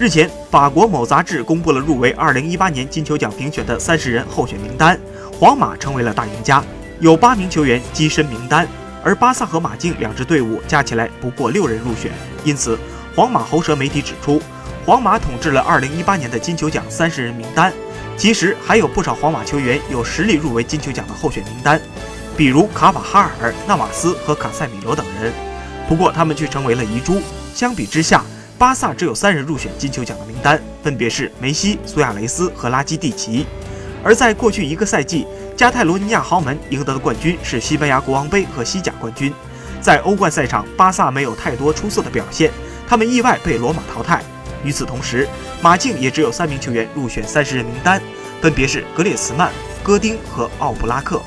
日前，法国某杂志公布了入围2018年金球奖评选的三十人候选名单，皇马成为了大赢家，有八名球员跻身名单，而巴萨和马竞两支队伍加起来不过六人入选。因此，皇马喉舌媒体指出，皇马统治了2018年的金球奖三十人名单。其实还有不少皇马球员有实力入围金球奖的候选名单，比如卡瓦哈尔、纳瓦斯和卡塞米罗等人，不过他们却成为了遗珠。相比之下，巴萨只有三人入选金球奖的名单，分别是梅西、苏亚雷斯和拉基蒂奇。而在过去一个赛季，加泰罗尼亚豪门赢得的冠军是西班牙国王杯和西甲冠军。在欧冠赛场，巴萨没有太多出色的表现，他们意外被罗马淘汰。与此同时，马竞也只有三名球员入选三十人名单，分别是格列茨曼、戈丁和奥布拉克。